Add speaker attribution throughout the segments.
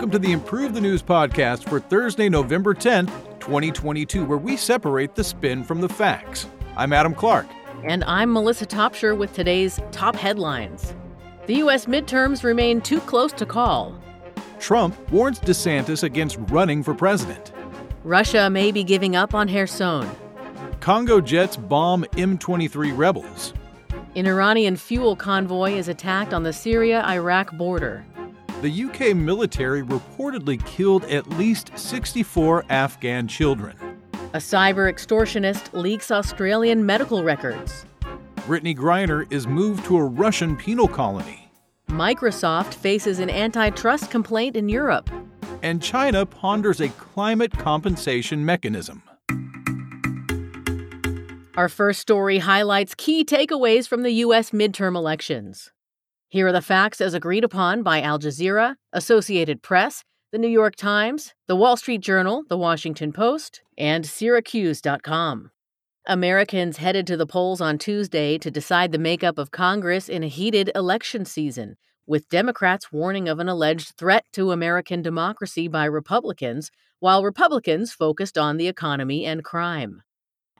Speaker 1: Welcome to the Improve the News podcast for Thursday, November 10th, 2022, where we separate the spin from the facts. I'm Adam Clark.
Speaker 2: And I'm Melissa Topshire with today's top headlines. The U.S. midterms remain too close to call.
Speaker 1: Trump warns DeSantis against running for president.
Speaker 2: Russia may be giving up on Kherson.
Speaker 1: Congo jets bomb M23 rebels.
Speaker 2: An Iranian fuel convoy is attacked on the Syria Iraq border.
Speaker 1: The UK military reportedly killed at least 64 Afghan children.
Speaker 2: A cyber extortionist leaks Australian medical records.
Speaker 1: Brittney Griner is moved to a Russian penal colony.
Speaker 2: Microsoft faces an antitrust complaint in Europe.
Speaker 1: And China ponders a climate compensation mechanism.
Speaker 2: Our first story highlights key takeaways from the U.S. midterm elections. Here are the facts as agreed upon by Al Jazeera, Associated Press, The New York Times, The Wall Street Journal, The Washington Post, and Syracuse.com. Americans headed to the polls on Tuesday to decide the makeup of Congress in a heated election season, with Democrats warning of an alleged threat to American democracy by Republicans, while Republicans focused on the economy and crime.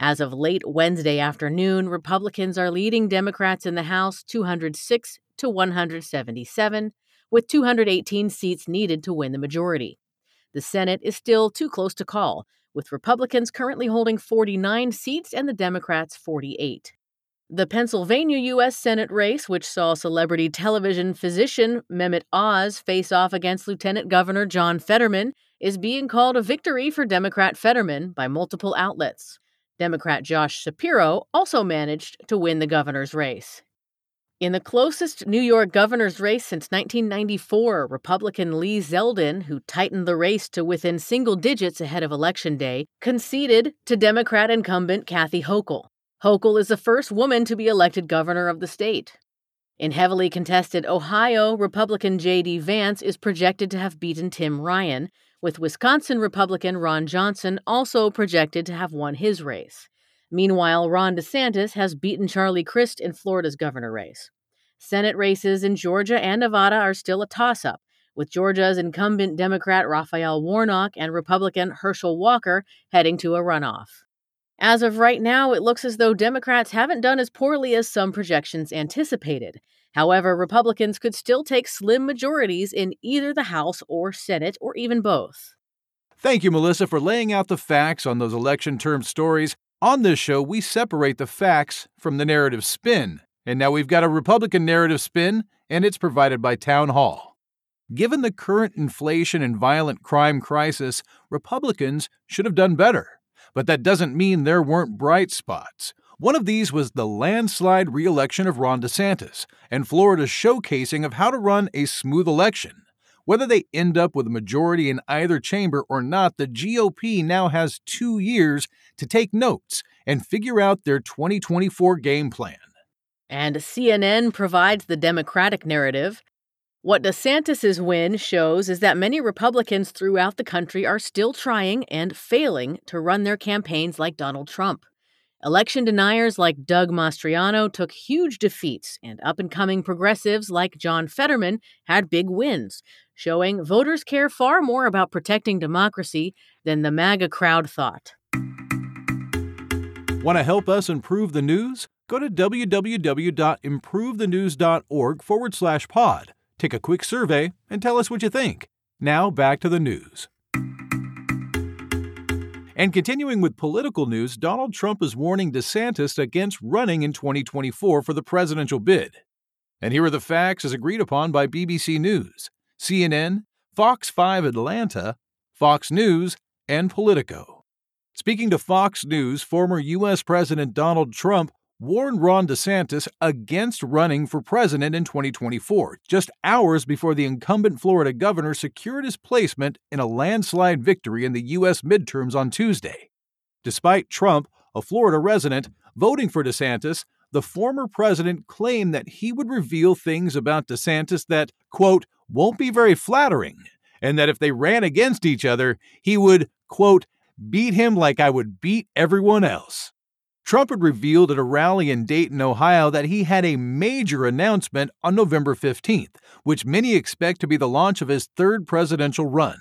Speaker 2: As of late Wednesday afternoon, Republicans are leading Democrats in the House 206 to 177, with 218 seats needed to win the majority. The Senate is still too close to call, with Republicans currently holding 49 seats and the Democrats 48. The Pennsylvania U.S. Senate race, which saw celebrity television physician Mehmet Oz face off against Lieutenant Governor John Fetterman, is being called a victory for Democrat Fetterman by multiple outlets. Democrat Josh Shapiro also managed to win the governor's race. In the closest New York governor's race since 1994, Republican Lee Zeldin, who tightened the race to within single digits ahead of Election Day, conceded to Democrat incumbent Kathy Hochul. Hochul is the first woman to be elected governor of the state. In heavily contested Ohio, Republican J.D. Vance is projected to have beaten Tim Ryan, with Wisconsin Republican Ron Johnson also projected to have won his race. Meanwhile, Ron DeSantis has beaten Charlie Crist in Florida's governor race. Senate races in Georgia and Nevada are still a toss up, with Georgia's incumbent Democrat Raphael Warnock and Republican Herschel Walker heading to a runoff. As of right now, it looks as though Democrats haven't done as poorly as some projections anticipated. However, Republicans could still take slim majorities in either the House or Senate, or even both.
Speaker 1: Thank you, Melissa, for laying out the facts on those election term stories. On this show, we separate the facts from the narrative spin. And now we've got a Republican narrative spin, and it's provided by Town Hall. Given the current inflation and violent crime crisis, Republicans should have done better. But that doesn't mean there weren't bright spots. One of these was the landslide reelection of Ron DeSantis and Florida's showcasing of how to run a smooth election. Whether they end up with a majority in either chamber or not, the GOP now has two years to take notes and figure out their 2024 game plan.
Speaker 2: And CNN provides the Democratic narrative. What DeSantis' win shows is that many Republicans throughout the country are still trying and failing to run their campaigns like Donald Trump. Election deniers like Doug Mastriano took huge defeats, and up and coming progressives like John Fetterman had big wins, showing voters care far more about protecting democracy than the MAGA crowd thought.
Speaker 1: Want to help us improve the news? Go to www.improvethenews.org forward slash pod. Take a quick survey and tell us what you think. Now back to the news. And continuing with political news, Donald Trump is warning DeSantis against running in 2024 for the presidential bid. And here are the facts as agreed upon by BBC News, CNN, Fox 5 Atlanta, Fox News, and Politico. Speaking to Fox News, former U.S. President Donald Trump warned Ron DeSantis against running for president in 2024, just hours before the incumbent Florida governor secured his placement in a landslide victory in the U.S. midterms on Tuesday. Despite Trump, a Florida resident, voting for DeSantis, the former president claimed that he would reveal things about DeSantis that, quote, won't be very flattering, and that if they ran against each other, he would, quote, beat him like I would beat everyone else. Trump had revealed at a rally in Dayton, Ohio, that he had a major announcement on November 15th, which many expect to be the launch of his third presidential run.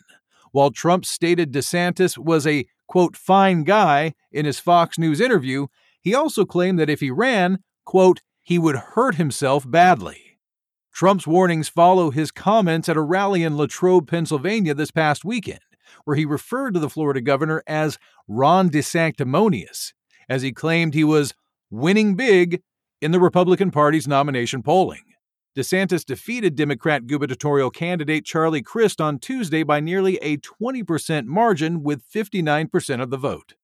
Speaker 1: While Trump stated DeSantis was a, quote, fine guy in his Fox News interview, he also claimed that if he ran, quote, he would hurt himself badly. Trump's warnings follow his comments at a rally in Latrobe, Pennsylvania this past weekend, where he referred to the Florida governor as Ron DeSanctimonious as he claimed he was winning big in the Republican Party's nomination polling. DeSantis defeated Democrat gubernatorial candidate Charlie Crist on Tuesday by nearly a 20% margin with 59% of the vote.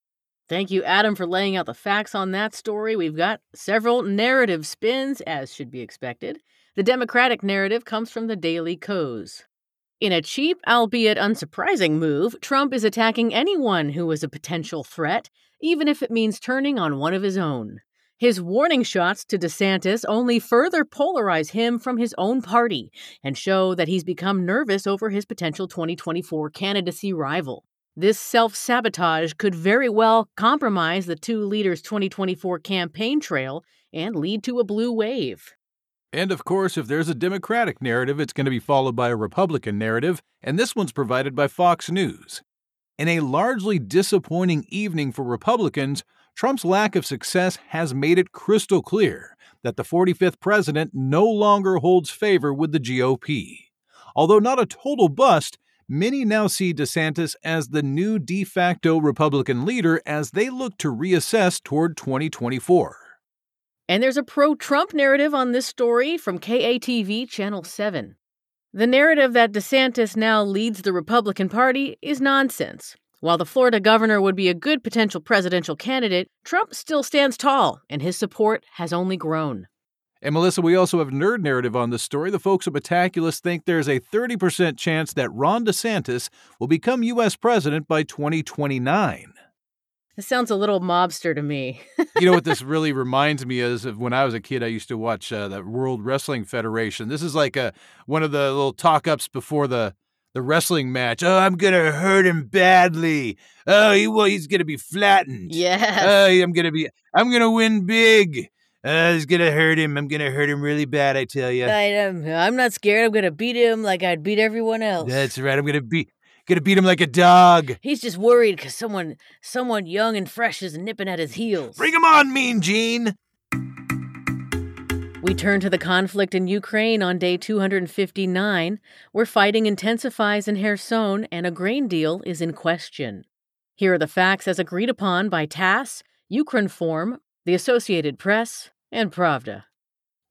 Speaker 2: Thank you, Adam, for laying out the facts on that story. We've got several narrative spins, as should be expected. The Democratic narrative comes from the Daily Kos. In a cheap, albeit unsurprising move, Trump is attacking anyone who is a potential threat, even if it means turning on one of his own. His warning shots to DeSantis only further polarize him from his own party and show that he's become nervous over his potential 2024 candidacy rival. This self sabotage could very well compromise the two leaders' 2024 campaign trail and lead to a blue wave.
Speaker 1: And of course, if there's a Democratic narrative, it's going to be followed by a Republican narrative, and this one's provided by Fox News. In a largely disappointing evening for Republicans, Trump's lack of success has made it crystal clear that the 45th president no longer holds favor with the GOP. Although not a total bust, many now see DeSantis as the new de facto Republican leader as they look to reassess toward 2024.
Speaker 2: And there's a pro Trump narrative on this story from KATV Channel 7. The narrative that DeSantis now leads the Republican Party is nonsense. While the Florida governor would be a good potential presidential candidate, Trump still stands tall, and his support has only grown.
Speaker 1: And Melissa, we also have nerd narrative on this story. The folks at Metaculus think there's a 30% chance that Ron DeSantis will become U.S. president by 2029.
Speaker 2: This sounds a little mobster to me.
Speaker 1: you know what this really reminds me is of when I was a kid. I used to watch uh, the World Wrestling Federation. This is like a one of the little talk ups before the the wrestling match. Oh, I'm gonna hurt him badly. Oh, he well, he's gonna be flattened.
Speaker 2: Yeah.
Speaker 1: Oh, I'm gonna be. I'm gonna win big. Uh, it's gonna hurt him. I'm gonna hurt him really bad. I tell you.
Speaker 2: I am. I'm not scared. I'm gonna beat him like I'd beat everyone else.
Speaker 1: That's right. I'm gonna beat. Gonna beat him like a dog.
Speaker 2: He's just worried because someone, someone young and fresh is nipping at his heels.
Speaker 1: Bring him on, Mean Gene.
Speaker 2: We turn to the conflict in Ukraine on day 259, where fighting intensifies in Kherson and a grain deal is in question. Here are the facts as agreed upon by TASS, Ukrinform, the Associated Press, and Pravda.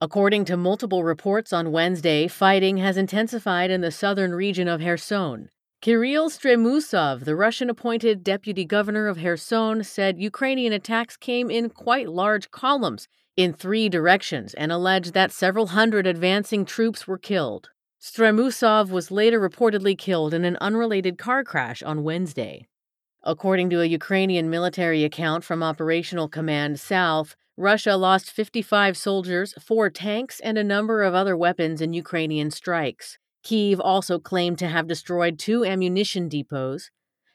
Speaker 2: According to multiple reports on Wednesday, fighting has intensified in the southern region of Kherson. Kirill Stremusov, the Russian appointed deputy governor of Kherson, said Ukrainian attacks came in quite large columns in three directions and alleged that several hundred advancing troops were killed. Stremusov was later reportedly killed in an unrelated car crash on Wednesday. According to a Ukrainian military account from Operational Command South, Russia lost 55 soldiers, four tanks, and a number of other weapons in Ukrainian strikes. Kiev also claimed to have destroyed two ammunition depots.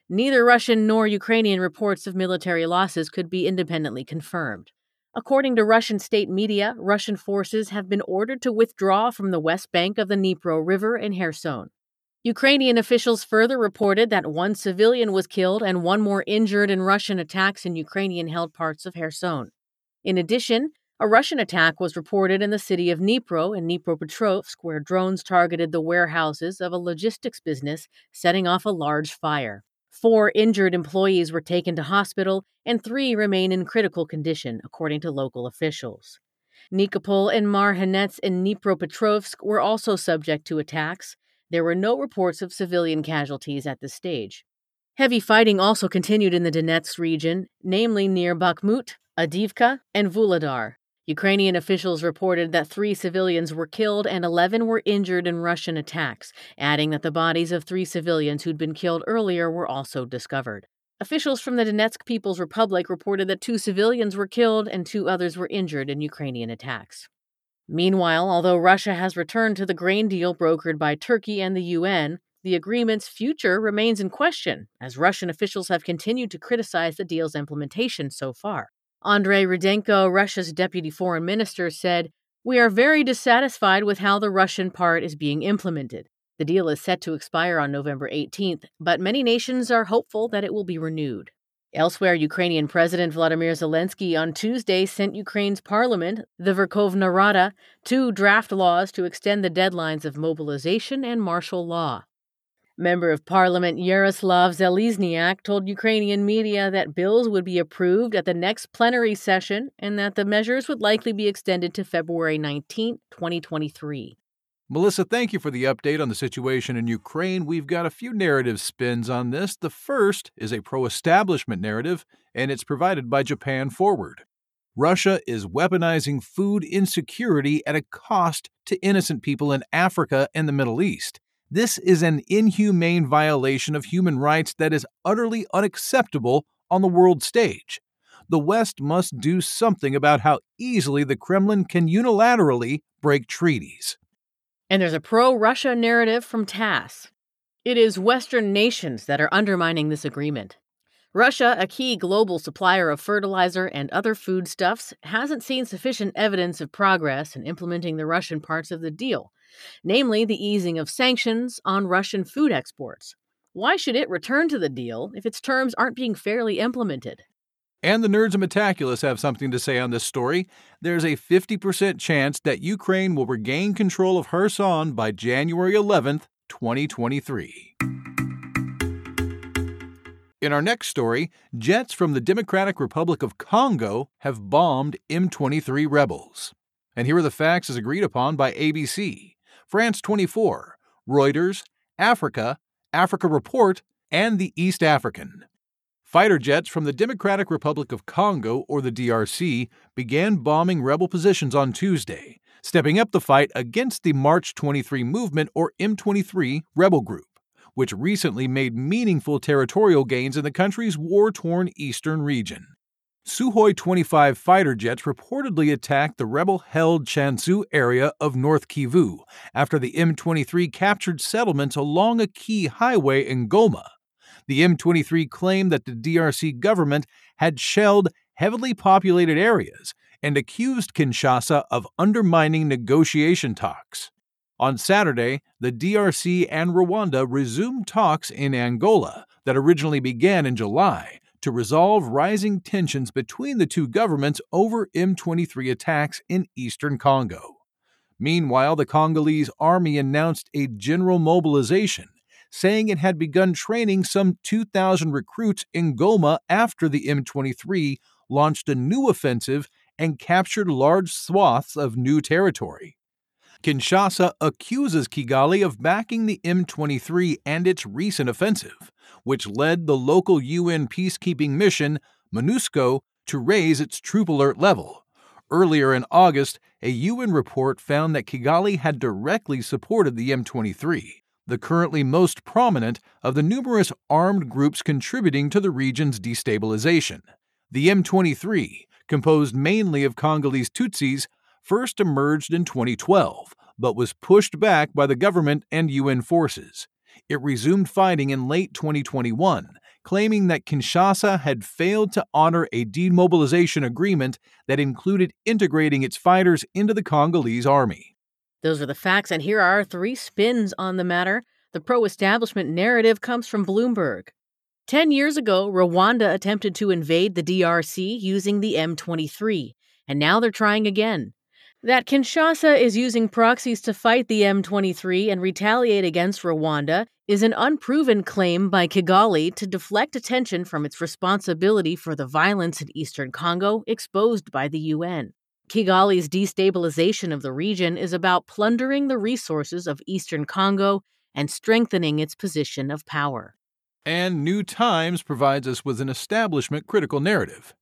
Speaker 2: Neither Russian nor Ukrainian reports of military losses could be independently confirmed. According to Russian state media, Russian forces have been ordered to withdraw from the west bank of the Dnipro River in Kherson. Ukrainian officials further reported that one civilian was killed and one more injured in Russian attacks in Ukrainian held parts of Kherson. In addition, a Russian attack was reported in the city of Dnipro in Dnipropetrovsk, where drones targeted the warehouses of a logistics business, setting off a large fire. Four injured employees were taken to hospital, and three remain in critical condition, according to local officials. Nikopol and Marhanets in Dnipropetrovsk were also subject to attacks. There were no reports of civilian casualties at this stage. Heavy fighting also continued in the Donetsk region, namely near Bakhmut, Avdiivka, and Vuhledar. Ukrainian officials reported that three civilians were killed and 11 were injured in Russian attacks, adding that the bodies of three civilians who'd been killed earlier were also discovered. Officials from the Donetsk People's Republic reported that two civilians were killed and two others were injured in Ukrainian attacks. Meanwhile, although Russia has returned to the grain deal brokered by Turkey and the UN, the agreement's future remains in question, as Russian officials have continued to criticize the deal's implementation so far. Andrei Rudenko, Russia's deputy foreign minister, said, We are very dissatisfied with how the Russian part is being implemented. The deal is set to expire on November 18th, but many nations are hopeful that it will be renewed. Elsewhere, Ukrainian President Vladimir Zelensky on Tuesday sent Ukraine's parliament, the Verkhovna Rada, two draft laws to extend the deadlines of mobilization and martial law. Member of Parliament Yaroslav Zhelezniak told Ukrainian media that bills would be approved at the next plenary session and that the measures would likely be extended to February 19, 2023.
Speaker 1: Melissa, thank you for the update on the situation in Ukraine. We've got a few narrative spins on this. The first is a pro establishment narrative, and it's provided by Japan Forward. Russia is weaponizing food insecurity at a cost to innocent people in Africa and the Middle East. This is an inhumane violation of human rights that is utterly unacceptable on the world stage. The West must do something about how easily the Kremlin can unilaterally break treaties.
Speaker 2: And there's a pro Russia narrative from TASS. It is Western nations that are undermining this agreement. Russia, a key global supplier of fertilizer and other foodstuffs, hasn't seen sufficient evidence of progress in implementing the Russian parts of the deal, namely the easing of sanctions on Russian food exports. Why should it return to the deal if its terms aren't being fairly implemented?
Speaker 1: And the nerds of Metaculus have something to say on this story. There's a 50% chance that Ukraine will regain control of Kherson by January 11th, 2023. In our next story, jets from the Democratic Republic of Congo have bombed M23 rebels. And here are the facts as agreed upon by ABC, France 24, Reuters, Africa, Africa Report, and the East African. Fighter jets from the Democratic Republic of Congo, or the DRC, began bombing rebel positions on Tuesday, stepping up the fight against the March 23 Movement, or M23, rebel group, which recently made meaningful territorial gains in the country's war torn eastern region. Sukhoi 25 fighter jets reportedly attacked the rebel held Chanzu area of North Kivu after the M23 captured settlements along a key highway in Goma the M23 claimed that the DRC government had shelled heavily populated areas and accused Kinshasa of undermining negotiation talks. On Saturday, the DRC and Rwanda resumed talks in Angola that originally began in July to resolve rising tensions between the two governments over M23 attacks in eastern Congo. Meanwhile, the Congolese army announced a general mobilization saying it had begun training some 2,000 recruits in Goma after the M23 launched a new offensive and captured large swaths of new territory. Kinshasa accuses Kigali of backing the M23 and its recent offensive, which led the local UN peacekeeping mission, MONUSCO, to raise its troop alert level. Earlier in August, a UN report found that Kigali had directly supported the M23 the currently most prominent of the numerous armed groups contributing to the region's destabilization. The M23, composed mainly of Congolese Tutsis, first emerged in 2012, but was pushed back by the government and UN forces. It resumed fighting in late 2021, claiming that Kinshasa had failed to honor a demobilization agreement that included integrating its fighters into the Congolese army.
Speaker 2: Those are the facts, and here are three spins on the matter. The pro establishment narrative comes from Bloomberg. Ten years ago, Rwanda attempted to invade the DRC using the M23, and now they're trying again. That Kinshasa is using proxies to fight the M23 and retaliate against Rwanda is an unproven claim by Kigali to deflect attention from its responsibility for the violence in eastern Congo exposed by the UN. Kigali's destabilization of the region is about plundering the resources of eastern Congo and strengthening its position of power.
Speaker 1: And New Times provides us with an establishment critical narrative.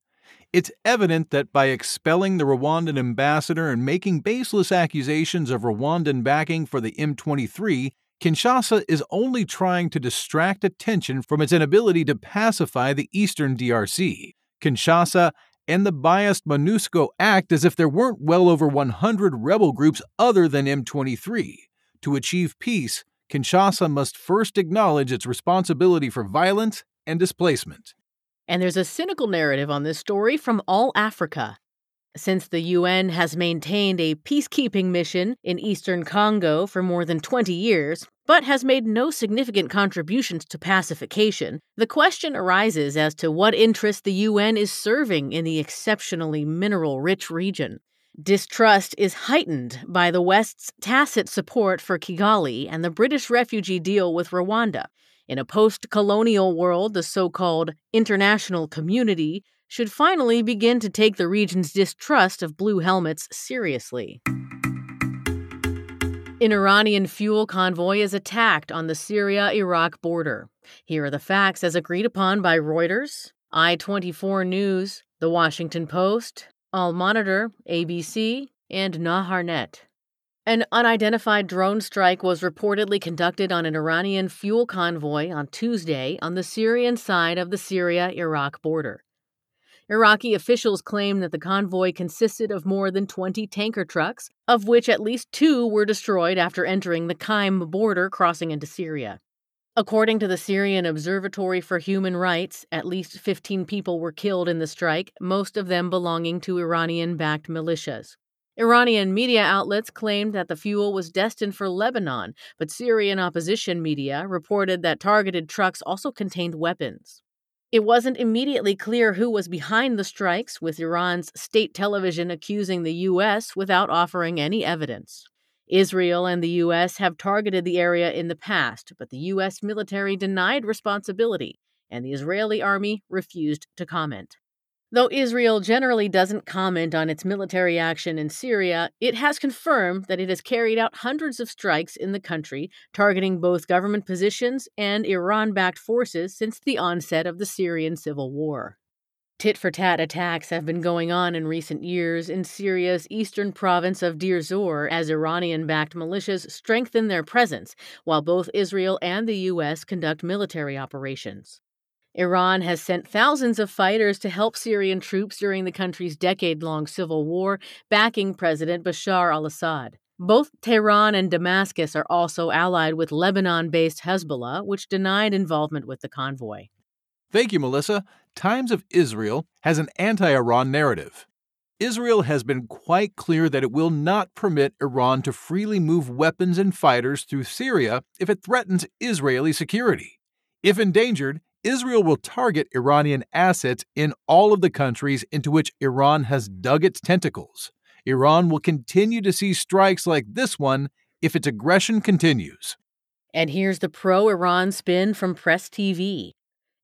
Speaker 1: It's evident that by expelling the Rwandan ambassador and making baseless accusations of Rwandan backing for the M23, Kinshasa is only trying to distract attention from its inability to pacify the eastern DRC. Kinshasa and the biased MONUSCO act as if there weren't well over 100 rebel groups other than M23. To achieve peace, Kinshasa must first acknowledge its responsibility for violence and displacement.
Speaker 2: And there's a cynical narrative on this story from All Africa. Since the UN has maintained a peacekeeping mission in eastern Congo for more than 20 years, but has made no significant contributions to pacification, the question arises as to what interest the UN is serving in the exceptionally mineral rich region. Distrust is heightened by the West's tacit support for Kigali and the British refugee deal with Rwanda. In a post colonial world, the so called international community should finally begin to take the region's distrust of blue helmets seriously. An Iranian fuel convoy is attacked on the Syria Iraq border. Here are the facts as agreed upon by Reuters, I 24 News, The Washington Post, Al Monitor, ABC, and Naharnet. An unidentified drone strike was reportedly conducted on an Iranian fuel convoy on Tuesday on the Syrian side of the Syria Iraq border. Iraqi officials claim that the convoy consisted of more than 20 tanker trucks, of which at least two were destroyed after entering the Qaim border crossing into Syria. According to the Syrian Observatory for Human Rights, at least 15 people were killed in the strike, most of them belonging to Iranian backed militias. Iranian media outlets claimed that the fuel was destined for Lebanon, but Syrian opposition media reported that targeted trucks also contained weapons. It wasn't immediately clear who was behind the strikes, with Iran's state television accusing the U.S. without offering any evidence. Israel and the U.S. have targeted the area in the past, but the U.S. military denied responsibility, and the Israeli army refused to comment. Though Israel generally doesn't comment on its military action in Syria, it has confirmed that it has carried out hundreds of strikes in the country, targeting both government positions and Iran backed forces since the onset of the Syrian civil war. Tit for tat attacks have been going on in recent years in Syria's eastern province of Deir Zor as Iranian backed militias strengthen their presence, while both Israel and the U.S. conduct military operations. Iran has sent thousands of fighters to help Syrian troops during the country's decade long civil war, backing President Bashar al Assad. Both Tehran and Damascus are also allied with Lebanon based Hezbollah, which denied involvement with the convoy.
Speaker 1: Thank you, Melissa. Times of Israel has an anti Iran narrative. Israel has been quite clear that it will not permit Iran to freely move weapons and fighters through Syria if it threatens Israeli security. If endangered, Israel will target Iranian assets in all of the countries into which Iran has dug its tentacles. Iran will continue to see strikes like this one if its aggression continues.
Speaker 2: And here's the pro Iran spin from Press TV.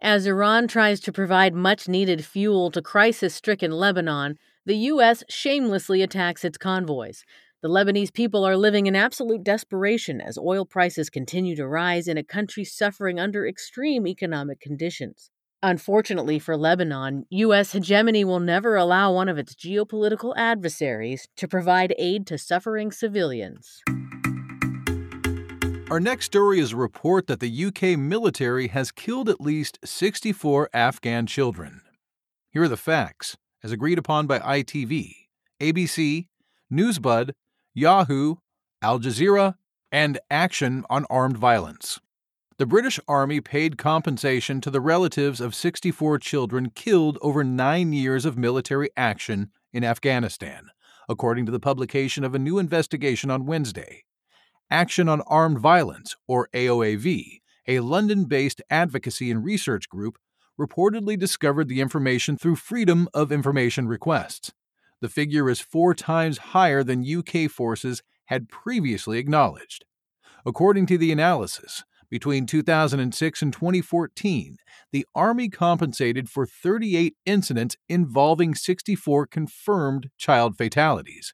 Speaker 2: As Iran tries to provide much needed fuel to crisis stricken Lebanon, the U.S. shamelessly attacks its convoys. The Lebanese people are living in absolute desperation as oil prices continue to rise in a country suffering under extreme economic conditions. Unfortunately for Lebanon, U.S. hegemony will never allow one of its geopolitical adversaries to provide aid to suffering civilians.
Speaker 1: Our next story is a report that the UK military has killed at least 64 Afghan children. Here are the facts, as agreed upon by ITV, ABC, Newsbud, Yahoo, Al Jazeera, and Action on Armed Violence. The British Army paid compensation to the relatives of 64 children killed over nine years of military action in Afghanistan, according to the publication of a new investigation on Wednesday. Action on Armed Violence, or AOAV, a London based advocacy and research group, reportedly discovered the information through Freedom of Information requests. The figure is four times higher than UK forces had previously acknowledged. According to the analysis, between 2006 and 2014, the Army compensated for 38 incidents involving 64 confirmed child fatalities.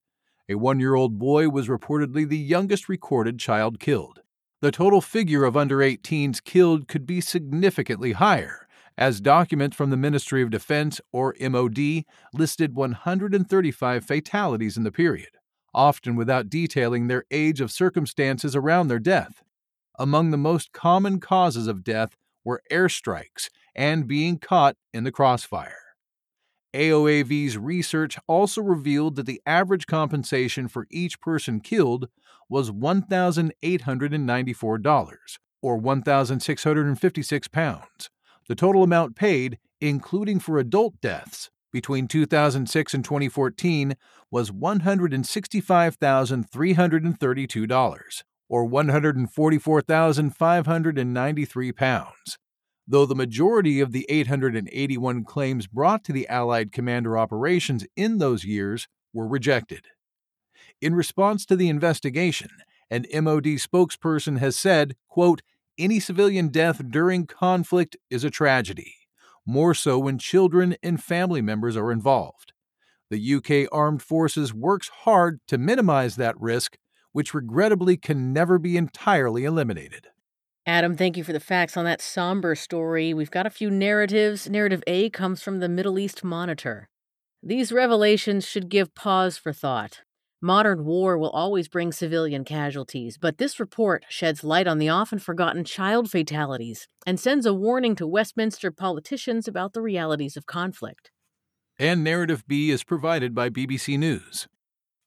Speaker 1: A one year old boy was reportedly the youngest recorded child killed. The total figure of under 18s killed could be significantly higher, as documents from the Ministry of Defense, or MOD, listed 135 fatalities in the period, often without detailing their age of circumstances around their death. Among the most common causes of death were airstrikes and being caught in the crossfire. AOAV's research also revealed that the average compensation for each person killed was $1,894, or 1,656 pounds, the total amount paid including for adult deaths, between 2006 and 2014 was $165,332, or 144,593 pounds. Though the majority of the 881 claims brought to the Allied Commander operations in those years were rejected. In response to the investigation, an MOD spokesperson has said, quote, any civilian death during conflict is a tragedy more so when children and family members are involved. The UK Armed Forces works hard to minimize that risk, which regrettably can never be entirely eliminated.
Speaker 2: Adam, thank you for the facts on that somber story. We've got a few narratives. Narrative A comes from the Middle East Monitor. These revelations should give pause for thought. Modern war will always bring civilian casualties, but this report sheds light on the often forgotten child fatalities and sends a warning to Westminster politicians about the realities of conflict.
Speaker 1: And Narrative B is provided by BBC News.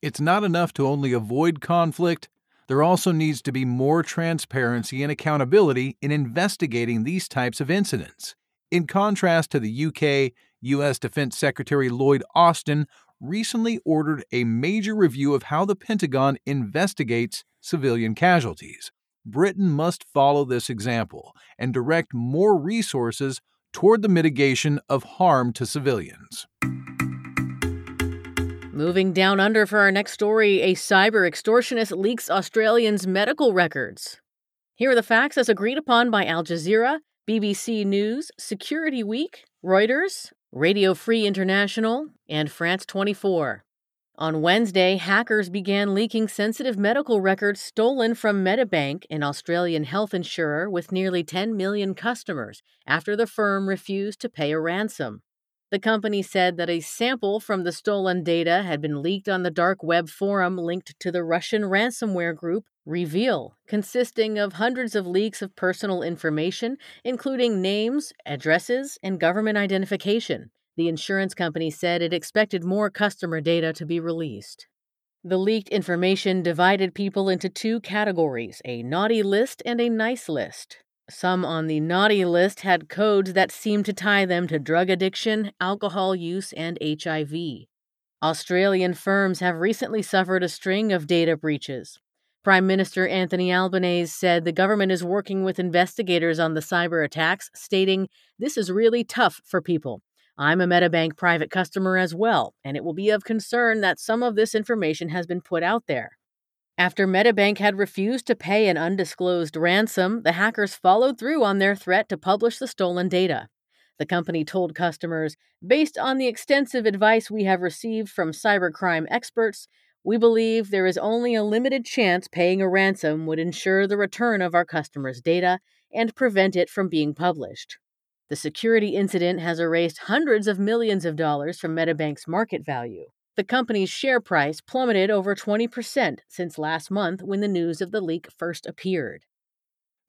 Speaker 1: It's not enough to only avoid conflict, there also needs to be more transparency and accountability in investigating these types of incidents. In contrast to the UK, U.S. Defense Secretary Lloyd Austin recently ordered a major review of how the Pentagon investigates civilian casualties. Britain must follow this example and direct more resources toward the mitigation of harm to civilians.
Speaker 2: Moving down under for our next story, a cyber extortionist leaks Australians' medical records. Here are the facts as agreed upon by Al Jazeera, BBC News, Security Week, Reuters, Radio Free International, and France 24. On Wednesday, hackers began leaking sensitive medical records stolen from Medibank, an Australian health insurer with nearly 10 million customers, after the firm refused to pay a ransom. The company said that a sample from the stolen data had been leaked on the dark web forum linked to the Russian ransomware group REvil, consisting of hundreds of leaks of personal information, including names, addresses, and government identification. The insurance company said it expected more customer data to be released. The leaked information divided people into two categories a naughty list and a nice list. Some on the naughty list had codes that seemed to tie them to drug addiction, alcohol use, and HIV. Australian firms have recently suffered a string of data breaches. Prime Minister Anthony Albanese said the government is working with investigators on the cyber attacks, stating, This is really tough for people. I'm a Medibank private customer as well, and it will be of concern that some of this information has been put out there. After Medibank had refused to pay an undisclosed ransom, the hackers followed through on their threat to publish the stolen data. The company told customers, based on the extensive advice we have received from cybercrime experts, we believe there is only a limited chance paying a ransom would ensure the return of our customers' data and prevent it from being published. The security incident has erased hundreds of millions of dollars from Medibank's market value. The company's share price plummeted over 20% since last month when the news of the leak first appeared.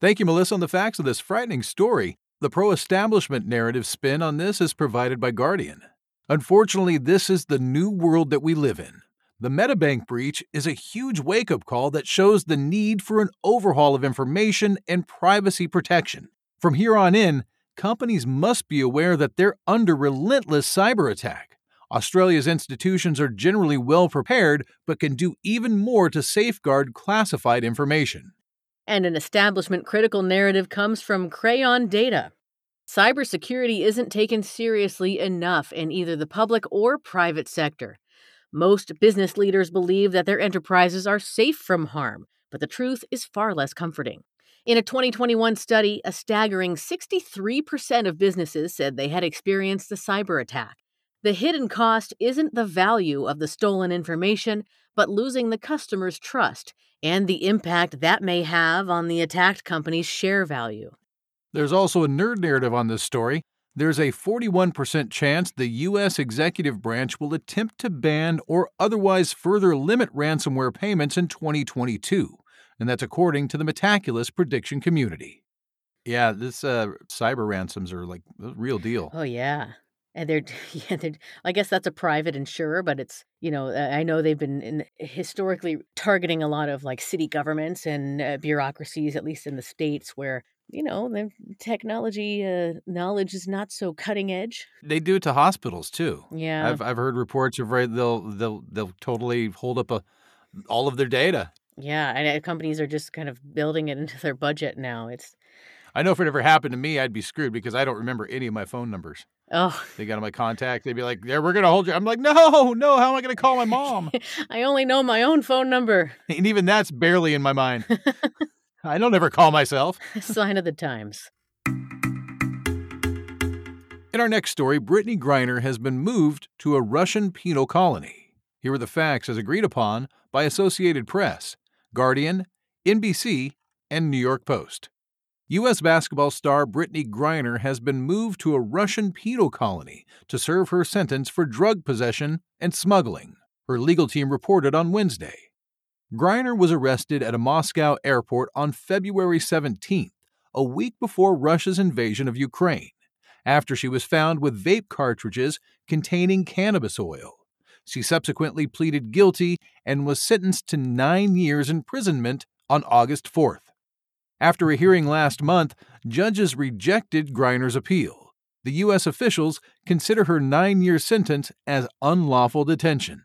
Speaker 1: Thank you, Melissa, on the facts of this frightening story. The pro establishment narrative spin on this is provided by Guardian. Unfortunately, this is the new world that we live in. The Medibank breach is a huge wake up call that shows the need for an overhaul of information and privacy protection. From here on in, companies must be aware that they're under relentless cyber attack. Australia's institutions are generally well prepared, but can do even more to safeguard classified information.
Speaker 2: And an establishment critical narrative comes from Crayon Data. Cybersecurity isn't taken seriously enough in either the public or private sector. Most business leaders believe that their enterprises are safe from harm, but the truth is far less comforting. In a 2021 study, a staggering 63% of businesses said they had experienced a cyber attack. The hidden cost isn't the value of the stolen information, but losing the customer's trust and the impact that may have on the attacked company's share value.
Speaker 1: There's also a nerd narrative on this story. There's a 41% chance the U.S. executive branch will attempt to ban or otherwise further limit ransomware payments in 2022, and that's according to the Metaculus prediction community. Yeah, this uh, cyber ransoms are like a real deal.
Speaker 2: Oh, yeah and they're yeah they're, i guess that's a private insurer but it's you know i know they've been in, historically targeting a lot of like city governments and uh, bureaucracies at least in the states where you know, the technology uh, knowledge is not so cutting edge.
Speaker 1: They do it to hospitals too.
Speaker 2: Yeah,
Speaker 1: I've I've heard reports of right they'll they'll they'll totally hold up a all of their data.
Speaker 2: yeah, and uh, companies are just kind of building it into their budget now. It's
Speaker 1: I know if it ever happened to me, I'd be screwed because I don't remember any of my phone numbers.
Speaker 2: oh,
Speaker 1: They got on my contact. They'd be like, "Yeah, we're gonna hold you." I'm like, "No, no. How am I gonna call my mom?"
Speaker 2: I only know my own phone number.
Speaker 1: and even that's barely in my mind. I don't ever call myself.
Speaker 2: Sign of the times.
Speaker 1: In our next story, Brittney Griner has been moved to a Russian penal colony. Here are the facts as agreed upon by Associated Press, Guardian, NBC, and New York Post. U.S. basketball star Brittney Griner has been moved to a Russian penal colony to serve her sentence for drug possession and smuggling, her legal team reported on Wednesday. Griner was arrested at a Moscow airport on February 17th, a week before Russia's invasion of Ukraine, after she was found with vape cartridges containing cannabis oil. She subsequently pleaded guilty and was sentenced to nine years imprisonment on August 4th. After a hearing last month, judges rejected Griner's appeal. The U.S. officials consider her nine year sentence as unlawful detention.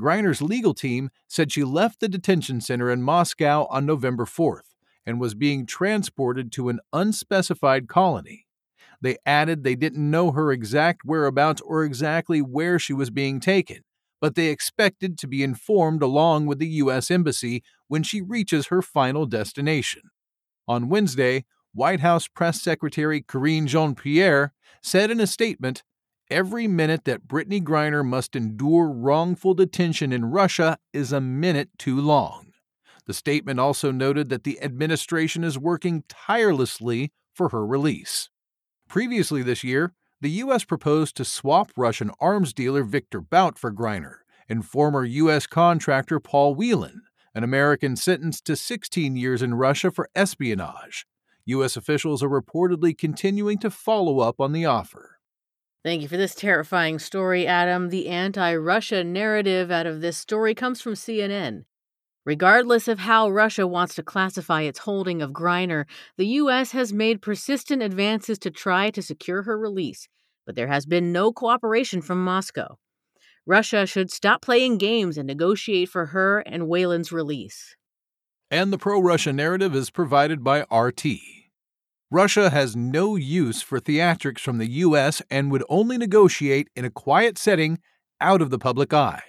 Speaker 1: Griner's legal team said she left the detention center in Moscow on November 4th and was being transported to an unspecified colony. They added they didn't know her exact whereabouts or exactly where she was being taken, but they expected to be informed along with the U.S. Embassy when she reaches her final destination. On Wednesday, White House Press Secretary Karine Jean Pierre said in a statement Every minute that Brittney Griner must endure wrongful detention in Russia is a minute too long. The statement also noted that the administration is working tirelessly for her release. Previously this year, the U.S. proposed to swap Russian arms dealer Victor Bout for Griner and former U.S. contractor Paul Whelan, an American sentenced to 16 years in Russia for espionage. U.S. officials are reportedly continuing to follow up on the offer.
Speaker 2: Thank you for this terrifying story, Adam. The anti Russia narrative out of this story comes from CNN. Regardless of how Russia wants to classify its holding of Griner, the U.S. has made persistent advances to try to secure her release, but there has been no cooperation from Moscow. Russia should stop playing games and negotiate for her and Whelan's release.
Speaker 1: And the pro Russia narrative is provided by RT. Russia has no use for theatrics from the U.S. and would only negotiate in a quiet setting out of the public eye.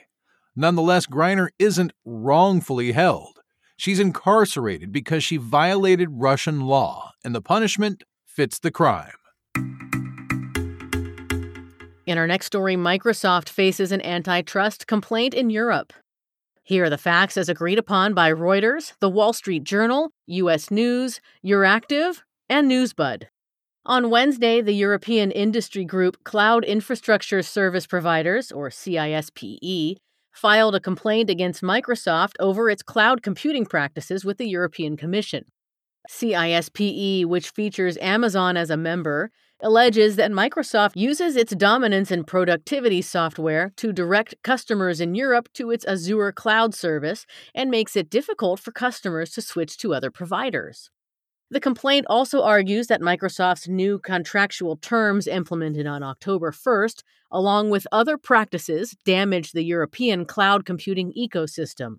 Speaker 1: Nonetheless, Griner isn't wrongfully held. She's incarcerated because she violated Russian law, and the punishment fits the crime.
Speaker 2: In our next story, Microsoft faces an antitrust complaint in Europe. Here are the facts as agreed upon by Reuters, The Wall Street Journal, US News, Euractiv, and Newsbud. On Wednesday, the European industry group Cloud Infrastructure Service Providers, or CISPE, filed a complaint against Microsoft over its cloud computing practices with the European Commission. CISPE, which features Amazon as a member, alleges that Microsoft uses its dominance in productivity software to direct customers in Europe to its Azure cloud service and makes it difficult for customers to switch to other providers. The complaint also argues that Microsoft's new contractual terms implemented on October 1st, along with other practices, damage the European cloud computing ecosystem.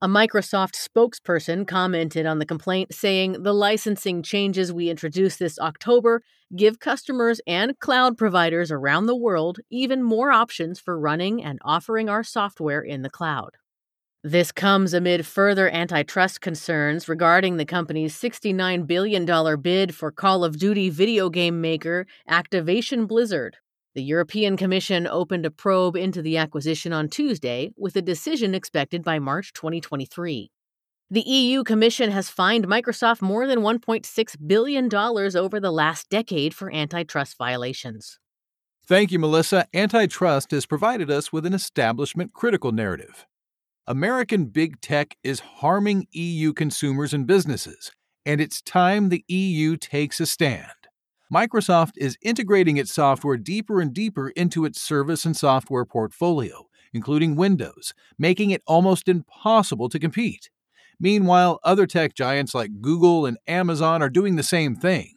Speaker 2: A Microsoft spokesperson commented on the complaint, saying the licensing changes we introduced this October give customers and cloud providers around the world even more options for running and offering our software in the cloud. This comes amid further antitrust concerns regarding the company's $69 billion bid for Call of Duty video game maker Activision Blizzard. The European Commission opened a probe into the acquisition on Tuesday, with a decision expected by March 2023. The EU Commission has fined Microsoft more than $1.6 billion over the last decade for antitrust violations.
Speaker 1: Thank you, Melissa. Antitrust has provided us with an establishment critical narrative. American big tech is harming EU consumers and businesses, and it's time the EU takes a stand. Microsoft is integrating its software deeper and deeper into its service and software portfolio, including Windows, making it almost impossible to compete. Meanwhile, other tech giants like Google and Amazon are doing the same thing.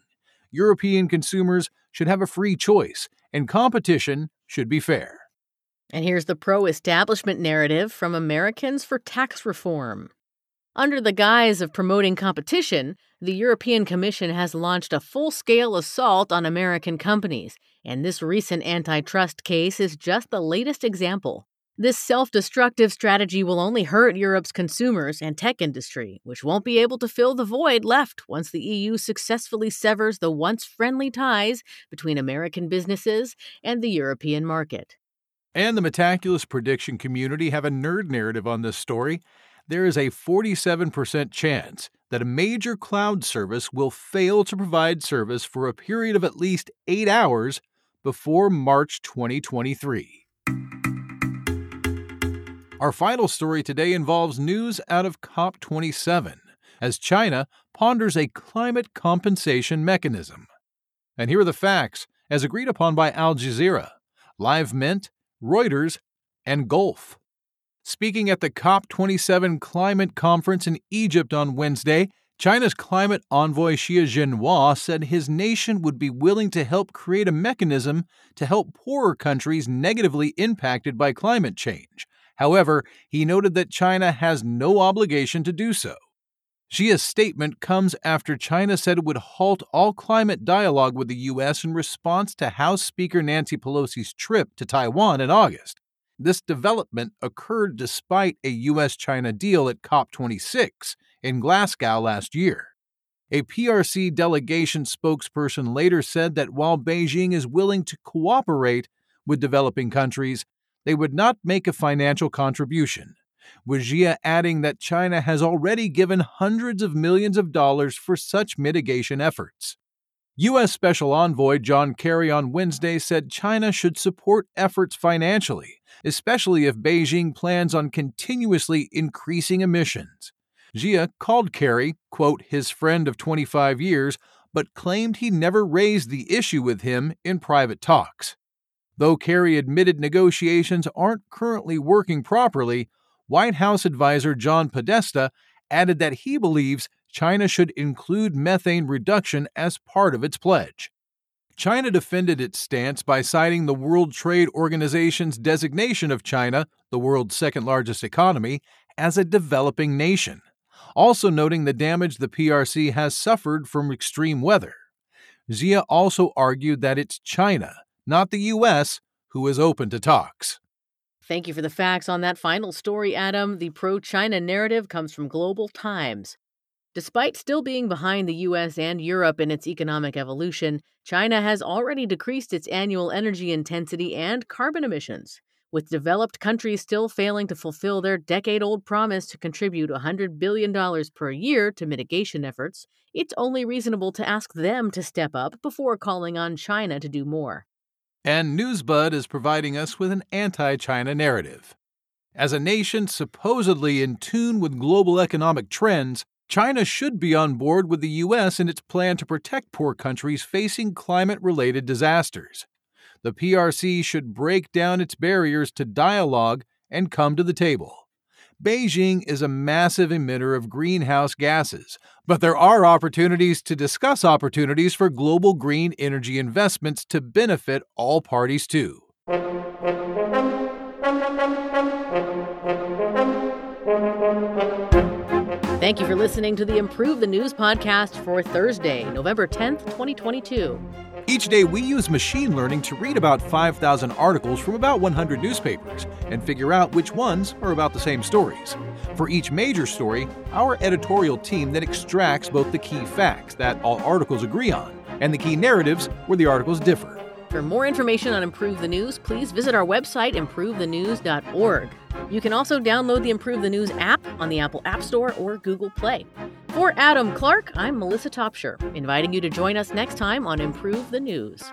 Speaker 1: European consumers should have a free choice, and competition should be fair.
Speaker 2: And here's the pro establishment narrative from Americans for Tax Reform. Under the guise of promoting competition, the European Commission has launched a full scale assault on American companies, and this recent antitrust case is just the latest example. This self destructive strategy will only hurt Europe's consumers and tech industry, which won't be able to fill the void left once the EU successfully severs the once friendly ties between American businesses and the European market.
Speaker 1: And the Metaculus prediction community have a nerd narrative on this story there is a 47% chance that a major cloud service will fail to provide service for a period of at least eight hours before March 2023. Our final story today involves news out of COP27 as China ponders a climate compensation mechanism. And here are the facts as agreed upon by Al Jazeera, Live Mint, Reuters, and Gulf. Speaking at the COP27 climate conference in Egypt on Wednesday, China's climate envoy Xie Zhenhua said his nation would be willing to help create a mechanism to help poorer countries negatively impacted by climate change. However, he noted that China has no obligation to do so. Xie's statement comes after China said it would halt all climate dialogue with the U.S. in response to House Speaker Nancy Pelosi's trip to Taiwan in August. This development occurred despite a U.S. China deal at COP26 in Glasgow last year. A PRC delegation spokesperson later said that while Beijing is willing to cooperate with developing countries, they would not make a financial contribution, with Xie adding that China has already given hundreds of millions of dollars for such mitigation efforts. U.S. Special Envoy John Kerry on Wednesday said China should support efforts financially, especially if Beijing plans on continuously increasing emissions. Xie called Kerry, quote, his friend of 25 years, but claimed he never raised the issue with him in private talks. Though Kerry admitted negotiations aren't currently working properly, White House advisor John Podesta added that he believes China should include methane reduction as part of its pledge. China defended its stance by citing the World Trade Organization's designation of China, the world's second largest economy, as a developing nation, also noting the damage the PRC has suffered from extreme weather. Xie also argued that it's China, not the U.S., who is open to talks.
Speaker 2: Thank you for the facts on that final story, Adam. The pro China narrative comes from Global Times. Despite still being behind the US and Europe in its economic evolution, China has already decreased its annual energy intensity and carbon emissions. With developed countries still failing to fulfill their decade old promise to contribute $100 billion per year to mitigation efforts, it's only reasonable to ask them to step up before calling on China to do more.
Speaker 1: And Newsbud is providing us with an anti China narrative. As a nation supposedly in tune with global economic trends, China should be on board with the U.S. in its plan to protect poor countries facing climate related disasters. The PRC should break down its barriers to dialogue and come to the table. Beijing is a massive emitter of greenhouse gases, but there are opportunities to discuss opportunities for global green energy investments to benefit all parties too.
Speaker 2: Thank you for listening to the Improve the News podcast for Thursday, November 10th, 2022.
Speaker 1: Each day, we use machine learning to read about 5,000 articles from about 100 newspapers and figure out which ones are about the same stories. For each major story, our editorial team then extracts both the key facts that all articles agree on and the key narratives where the articles differ.
Speaker 2: For more information on Improve the News, please visit our website, improvethenews.org. You can also download the Improve the News app on the Apple App Store or Google Play. For Adam Clark, I'm Melissa Topshire, inviting you to join us next time on Improve the News.